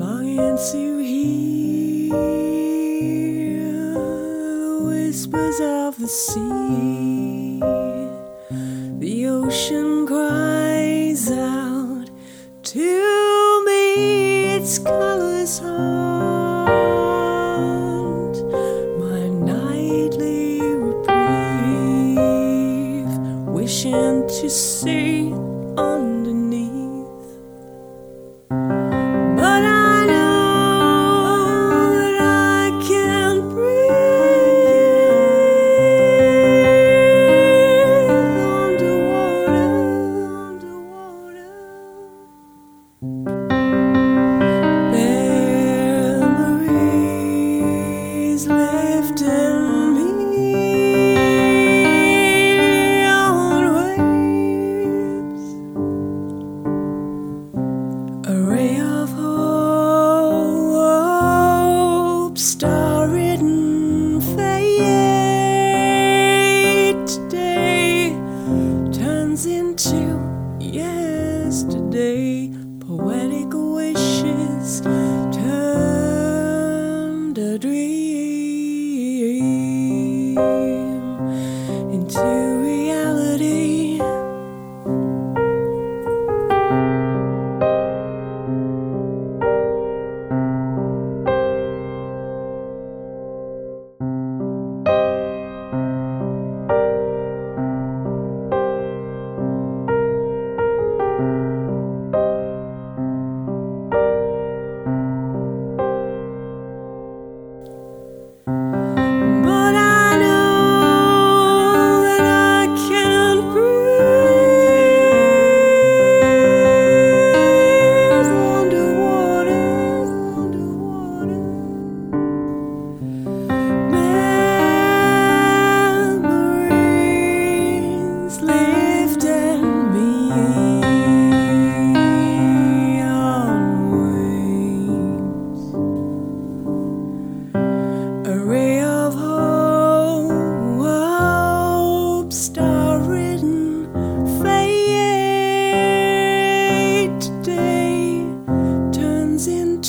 longing to hear the whispers of the sea. The ocean cries out to me, its colors haunt my nightly reprieve, wishing to see A ray of hope, star-ridden fate today turns into yesterday. Poetic wishes turned a dream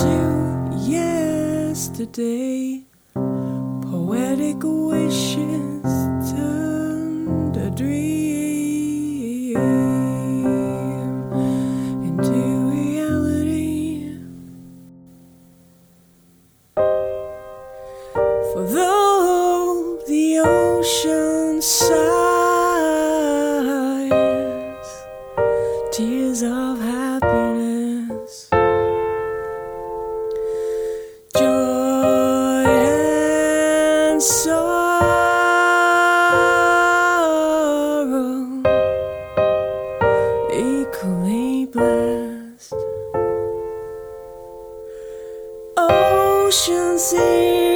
into yesterday. Poetic wishes turned a dream into reality. For though the ocean sighs Oceans in